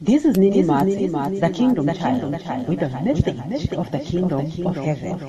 This is Nini Mats, the Kingdom Child, with a message of the Kingdom of Heaven.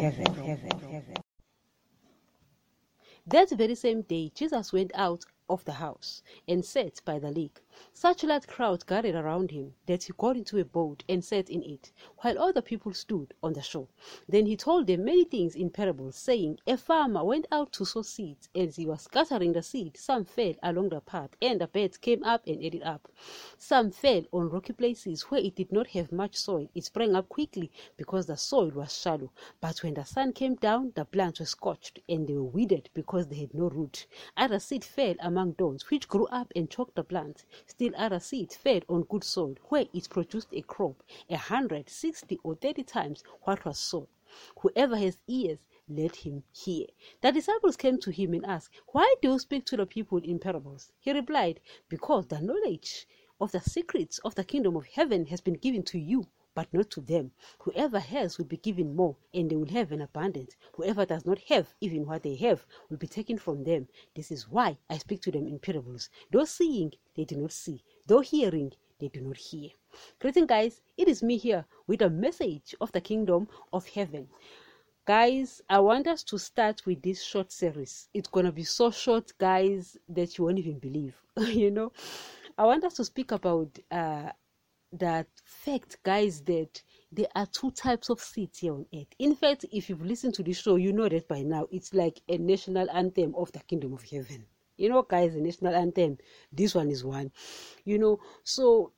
That very same day, Jesus went out of the house and sat by the lake. Such a large crowd gathered around him that he got into a boat and sat in it, while all the people stood on the shore. Then he told them many things in parables, saying, A farmer went out to sow seeds, as he was scattering the seed, some fell along the path, and the birds came up and ate it up. Some fell on rocky places where it did not have much soil. It sprang up quickly because the soil was shallow. But when the sun came down, the plants were scorched, and they were withered because they had no root. Other seed fell among thorns, which grew up and choked the plants. Still other seed fed on good soil, where it produced a crop a hundred, sixty, or thirty times what was sown. Whoever has ears, let him hear. The disciples came to him and asked, Why do you speak to the people in parables? He replied, Because the knowledge of the secrets of the kingdom of heaven has been given to you, but not to them. Whoever has will be given more, and they will have an abundance. Whoever does not have, even what they have, will be taken from them. This is why I speak to them in parables. Though seeing, they do not see. Though hearing, they do not hear. Greeting, guys. It is me here with a message of the kingdom of heaven. Guys, I want us to start with this short series. It's gonna be so short, guys, that you won't even believe. you know, I want us to speak about uh, that fact, guys, that there are two types of seeds here on earth. In fact, if you've listened to this show, you know that by now it's like a national anthem of the kingdom of heaven. You know, guys, the national anthem. This one is one. You know, so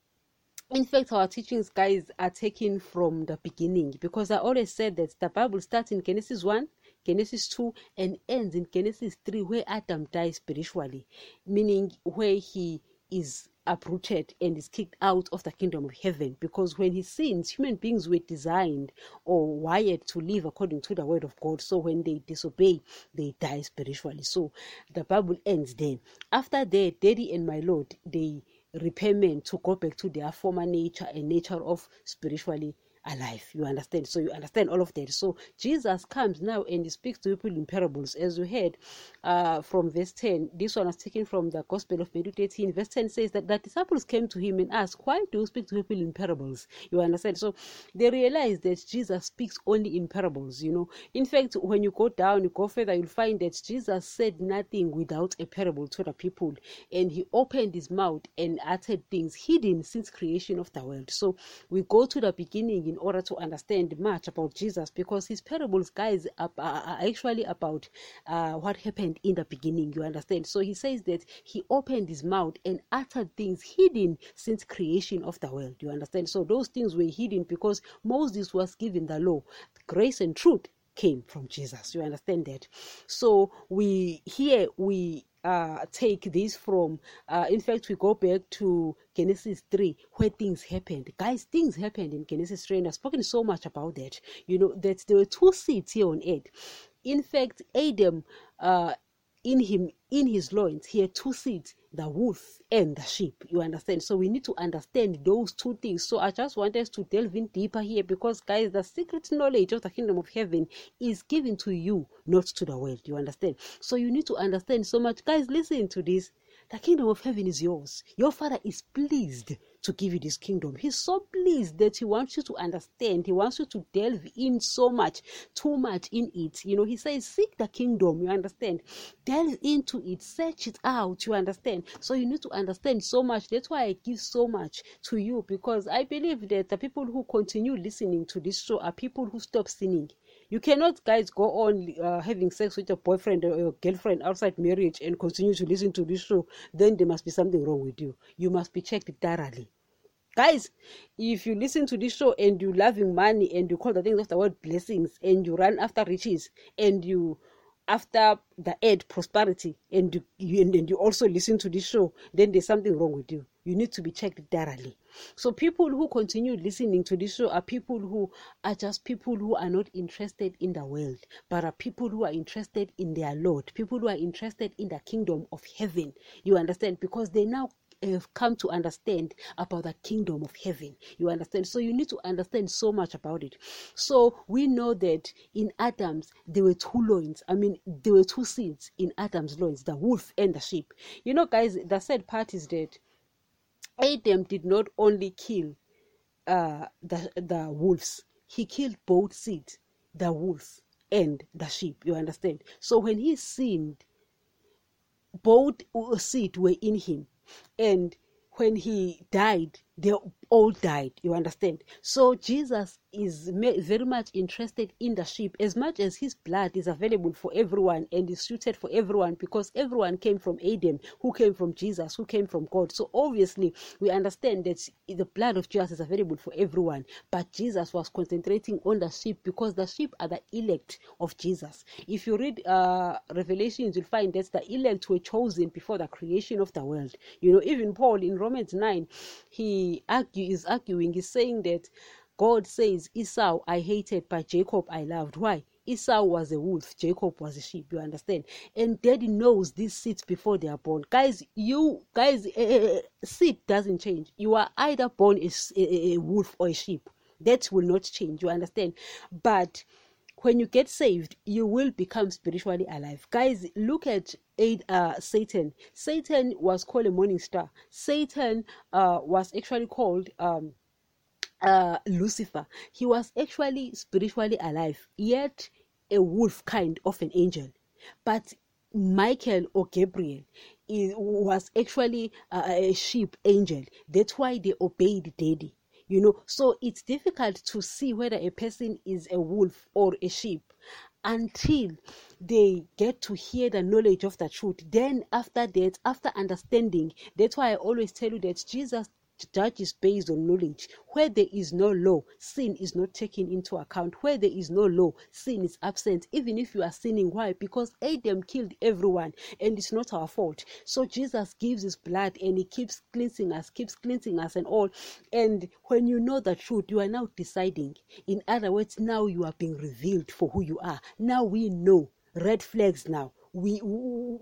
in fact, our teachings, guys, are taken from the beginning because I always said that the Bible starts in Genesis 1, Genesis 2, and ends in Genesis 3, where Adam dies spiritually, meaning where he is uprooted and is kicked out of the kingdom of heaven. Because when he sins human beings were designed or wired to live according to the word of god. So when they disobey they die spiritually. So the bible ends then after that daddy and my lord they repayment to go back to their former nature and nature of spiritually alive. You understand? So you understand all of that. So Jesus comes now and he speaks to people in parables, as we heard uh, from verse 10. This one is taken from the Gospel of Matthew 18. Verse 10 says that the disciples came to him and asked, Why do you speak to people in parables? You understand? So they realized that Jesus speaks only in parables, you know. In fact, when you go down, you go further, you'll find that Jesus said nothing without a parable to the people, and he opened his mouth and uttered things hidden since creation of the world. So we go to the beginning in order to understand much about Jesus because his parables, guys, are, actually about uh, what happened in the beginning. You understand? So he says that he opened his mouth and uttered things hidden since creation of the world. You understand? So those things were hidden because Moses was given the law, grace and truth came from Jesus. You understand that? So we here we uh, take this from. Uh, in fact, we go back to Genesis 3, where things happened. Guys, things happened in Genesis 3, and I've spoken so much about that. You know, that there were two seeds here on earth. In fact, Adam, uh, in him, in his loins, he had two seeds the wolf and the sheep. You understand? So we need to understand those two things. So I just want us to delve in deeper here because, guys, the secret knowledge of the kingdom of heaven is given to you, not to the world. You understand? So you need to understand so much. Guys, listen to this. The kingdom of heaven is yours. Your father is pleased to give you this kingdom. He's so pleased that he wants you to understand. He wants you to delve in so much, too much in it. You know, he says, Seek the kingdom. You understand? Delve into it, search it out. You understand? So you need to understand so much. That's why I give so much to you because I believe that the people who continue listening to this show are people who stop sinning. You cannot, guys, go on uh, having sex with your boyfriend or your girlfriend outside marriage and continue to listen to this show. Then there must be something wrong with you. You must be checked thoroughly. Guys, if you listen to this show and you loving money and you call the things of the word blessings and you run after riches and you after the ad prosperity and you, you and, and you also listen to this show, then there's something wrong with you. You need to be checked thoroughly. So people who continue listening to this show are people who are just people who are not interested in the world, but are people who are interested in their Lord, people who are interested in the kingdom of heaven. You understand? Because they now have come to understand about the kingdom of heaven. You understand? So you need to understand so much about it. So we know that in Adam's there were two loins. I mean, there were two seeds in Adam's loins, the wolf and the sheep. You know, guys, the sad part is that Adam did not only kill uh, the the wolves; he killed both seed, the wolf and the sheep. You understand? So when he sinned, both seed were in him, and when he died, they all died. You understand? So Jesus is very much interested in the sheep as much as his blood is available for everyone and is suited for everyone because everyone came from Adam, who came from Jesus, who came from God. So obviously, we understand that the blood of Jesus is available for everyone, but Jesus was concentrating on the sheep because the sheep are the elect of Jesus. If you read uh, Revelations, you'll find that the elect were chosen before the creation of the world. You know, even Paul in Romans 9, he argue, is arguing, he's saying that God says, Esau I hated, but Jacob I loved. Why? Esau was a wolf, Jacob was a sheep. You understand? And daddy knows these seeds before they are born. Guys, you guys, uh, seed doesn't change. You are either born a wolf or a sheep. That will not change. You understand? But when you get saved, you will become spiritually alive. Guys, look at uh, Satan. Satan was called a morning star. Satan uh, was actually called um, uh, Lucifer. He was actually spiritually alive, yet a wolf kind of an angel. But Michael or Gabriel was actually a sheep angel. That's why they obeyed daddy. You know, so it's difficult to see whether a person is a wolf or a sheep until they get to hear the knowledge of the truth. Then, after that, after understanding, that's why I always tell you that Jesus judges based on knowledge. Where there is no law, sin is not taken into account. Where there is no law, sin is absent. Even if you are sinning, why? Because Adam killed everyone and it's not our fault. So Jesus gives his blood and he keeps cleansing us, keeps cleansing us and all. And when you know the truth, you are now deciding. In other words, now you are being revealed for who you are. Now we know red flags now we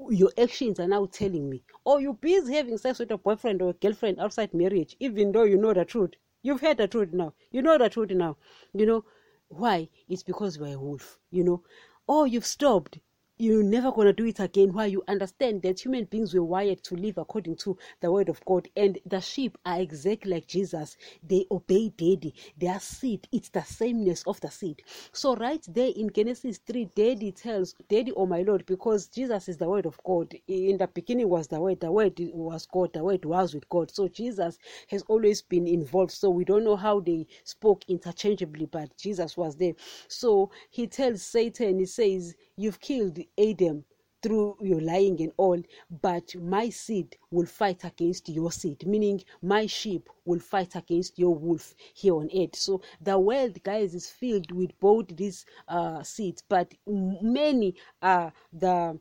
your actions are now telling me. Or you busy having sex with a boyfriend or a girlfriend outside marriage even though you know the truth. You've heard the truth now. You know the truth now. You know why? It's because you're a wolf you know. Oh you've stopped you're never going to do it again while you understand that human beings were wired to live according to the word of god. And the sheep are exactly like jesus. They obey daddy. Their seed it's the sameness of the seed. So right there in genesis 3 daddy tells daddy oh my lord because jesus is the word of god. In the beginning was the word. The word was god. The word was with god. So jesus has always been involved. So we don't know how they spoke interchangeably but jesus was there. So he tells satan he says you've killed Adam through your lying and all, but my seed will fight against your seed, meaning my sheep will fight against your wolf here on earth. So the world, guys, is filled with both these uh, seeds, but many are the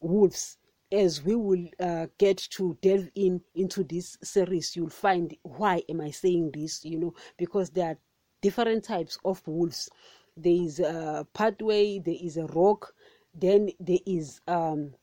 wolves. As we will uh, get to delve in into this series, you'll find why am I saying this? You know, because there are different types of wolves. There is a pathway, there is a rock, then there is um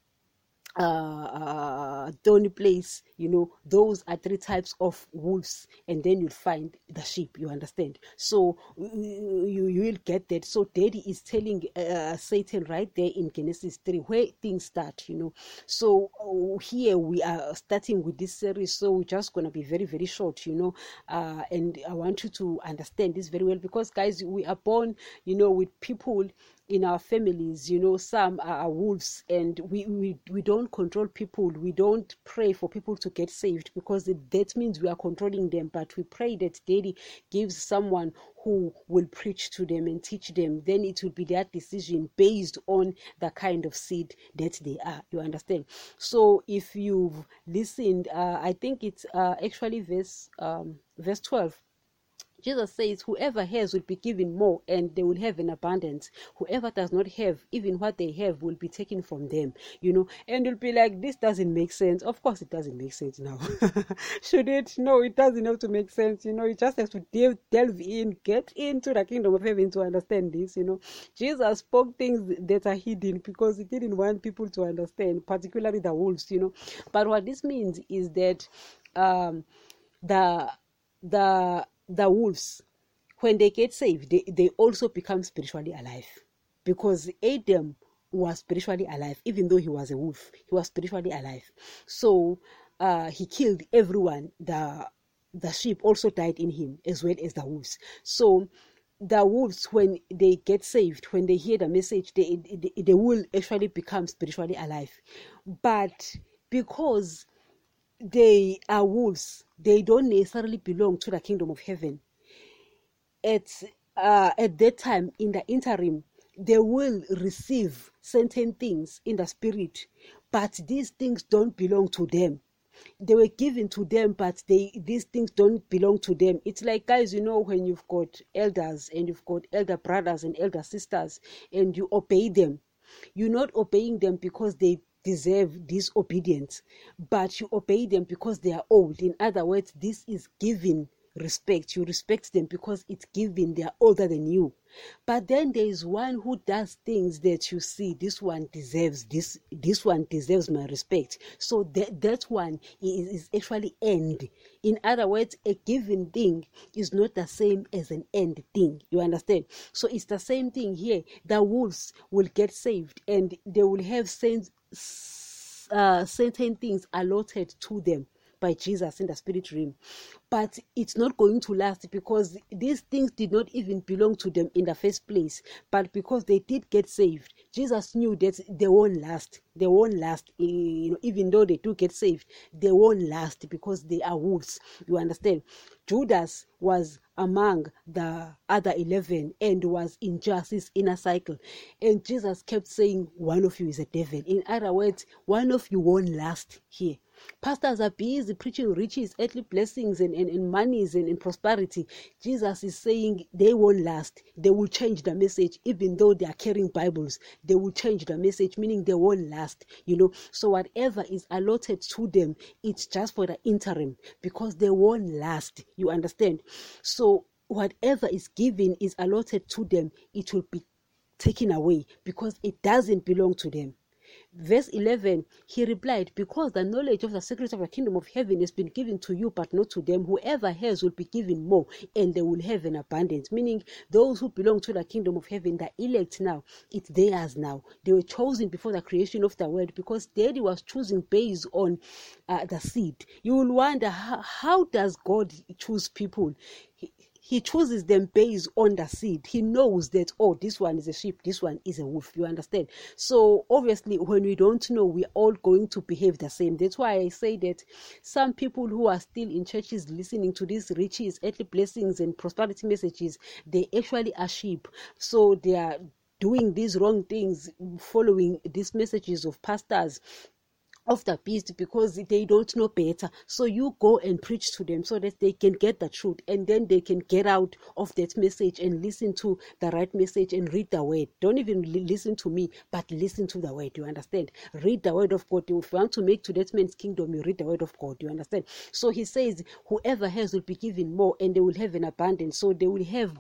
uh, uh, place, you know, those are three types of wolves, and then you'll find the sheep. You understand? So you you will get that. So Daddy is telling uh, Satan right there in Genesis three where things start. You know, so uh, here we are starting with this series. So we're just gonna be very very short. You know, uh, and I want you to understand this very well because guys, we are born, you know, with people in our families you know some are wolves and we, we we don't control people. We don't pray for people to get saved because that means we are controlling them. But we pray that daddy gives someone who will preach to them and teach them. Then it will be their decision based on the kind of seed that they are. You understand? So if you've listened uh, i think it's uh, actually verse um, verse 12 Jesus says, Whoever has will be given more, and they will have an abundance. Whoever does not have, even what they have will be taken from them. You know, and you'll be like, This doesn't make sense. Of course, it doesn't make sense now. Should it? No, it doesn't have to make sense. You know, you just have to delve, delve in, get into the kingdom of heaven to understand this. You know, Jesus spoke things that are hidden because he didn't want people to understand, particularly the wolves. You know, but what this means is that um, the the the wolves when they get saved they, they also become spiritually alive. Because adam was spiritually alive even though he was a wolf he was spiritually alive. So uh, he killed everyone. The the sheep also died in him as well as the wolves. So the wolves when they get saved when they hear the message they, they, they will actually become spiritually alive. But because they are wolves. They don't necessarily belong to the kingdom of heaven. At uh, at that time in the interim they will receive certain things in the spirit but these things don't belong to them. They were given to them but they these things don't belong to them. It's like guys you know when you've got elders and you've got elder brothers and elder sisters and you obey them. You're not obeying them because they deserve disobedience but you obey them because they are old. In other words this is given respect you respect them because it's given they are older than you. But then there is one who does things that you see this one deserves this this one deserves my respect. So that that one is, is actually end. In other words a given thing is not the same as an end thing you understand? So it's the same thing here. The wolves will get saved and they will have sense uh, certain things allotted to them by Jesus in the spirit realm. But it's not going to last because these things did not even belong to them in the first place. But because they did get saved, Jesus knew that they won't last. They won't last. Eh, you know, even though they do get saved, they won't last because they are wolves. You understand? Judas was among the other 11 and was in Judas's inner cycle. And Jesus kept saying, One of you is a devil. In other words, one of you won't last here. Pastors are busy preaching riches, earthly blessings, and, and, and monies and, and prosperity. Jesus is saying they won't last. They will change the message, even though they are carrying Bibles. They will change the message, meaning they won't last. You know, so whatever is allotted to them, it's just for the interim because they won't last. You understand? So whatever is given is allotted to them, it will be taken away because it doesn't belong to them. Verse 11, he replied, Because the knowledge of the secrets of the kingdom of heaven has been given to you, but not to them. Whoever has will be given more, and they will have an abundance. Meaning, those who belong to the kingdom of heaven, the elect now, it's theirs now. They were chosen before the creation of the world because daddy was choosing based on uh, the seed. You will wonder, how, how does God choose people? He, chooses them based on the seed. He knows that, oh, this one is a sheep, this one is a wolf. You understand? So, obviously, when we don't know, we're all going to behave the same. That's why I say that some people who are still in churches listening to these riches, earthly blessings, and prosperity messages, they actually are sheep. So, they are doing these wrong things, following these messages of pastors of the beast because they don't know better. So you go and preach to them so that they can get the truth and then they can get out of that message and listen to the right message and read the word. Don't even listen to me, but listen to the word. You understand? Read the word of God. If you want to make to that man's kingdom, you read the word of God. You understand? So he says, Whoever has will be given more and they will have an abundance. So they will have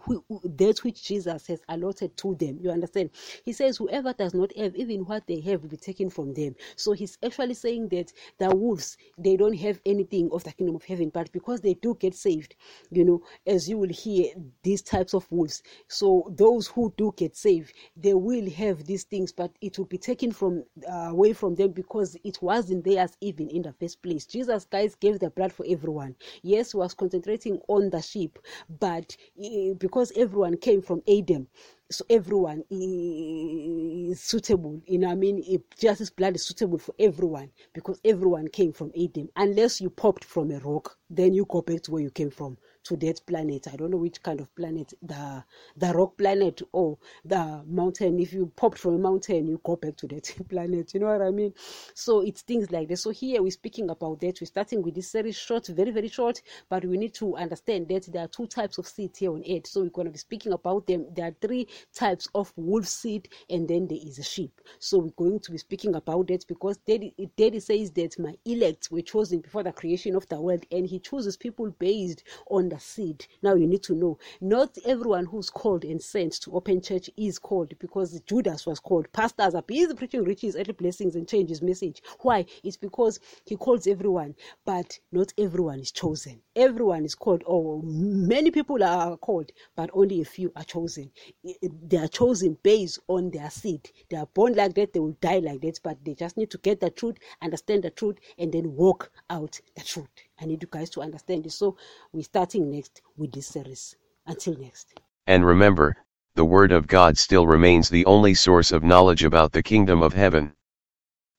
that which Jesus has allotted to them. You understand? He says, Whoever does not have, even what they have will be taken from them. So he's actually saying that the wolves they don't have anything of the kingdom of heaven but because they do get saved you know as you will hear these types of wolves. So those who do get saved they will have these things but it will be taken from uh, away from them because it wasn't theirs even in the first place. Jesus guys gave the blood for everyone. Yes was concentrating on the sheep but uh, because everyone came from adam so everyone is suitable. You know, I mean, Jesus' blood is suitable for everyone because everyone came from Adam. Unless you popped from a rock, then you go back to where you came from to that planet. I don't know which kind of planet, the the rock planet or the mountain. If you popped from a mountain, you go back to that planet. You know what I mean? So it's things like that. So here we're speaking about that. We're starting with this very short, very very short, but we need to understand that there are two types of seed here on earth. So we're going to be speaking about them. There are three types of wolf seed, and then there is a sheep. So we're going to be speaking about that because Daddy, Daddy says that my elect were chosen before the creation of the world, and He chooses people based on the seed. Now you need to know not everyone who's called and sent to open church is called because Judas was called. Pastors are busy preaching riches, earthly blessings, and change his message. Why? It's because he calls everyone, but not everyone is chosen. Everyone is called, or many people are called, but only a few are chosen. They are chosen based on their seed. They are born like that, they will die like that, but they just need to get the truth, understand the truth, and then walk out the truth. I need you guys to understand this. So we're starting next with this series. Until next. And remember, the Word of God still remains the only source of knowledge about the kingdom of heaven.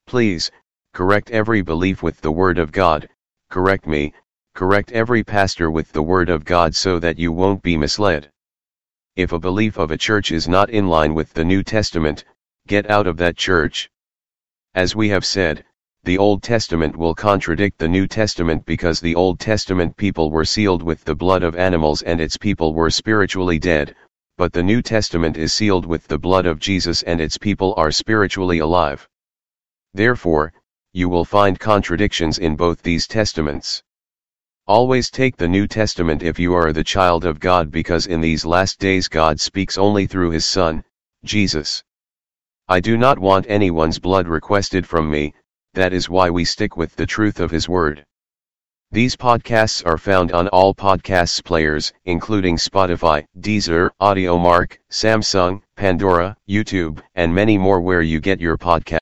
Please, correct every belief with the Word of God, correct me, correct every pastor with the Word of God so that you won't be misled. If a belief of a church is not in line with the New Testament, get out of that church. As we have said, the Old Testament will contradict the New Testament because the Old Testament people were sealed with the blood of animals and its people were spiritually dead, but the New Testament is sealed with the blood of Jesus and its people are spiritually alive. Therefore, you will find contradictions in both these testaments. Always take the New Testament if you are the child of God because in these last days God speaks only through his Son, Jesus. I do not want anyone's blood requested from me, that is why we stick with the truth of His Word. These podcasts are found on all podcasts players, including Spotify, Deezer, Audiomack, Samsung, Pandora, YouTube, and many more where you get your podcast.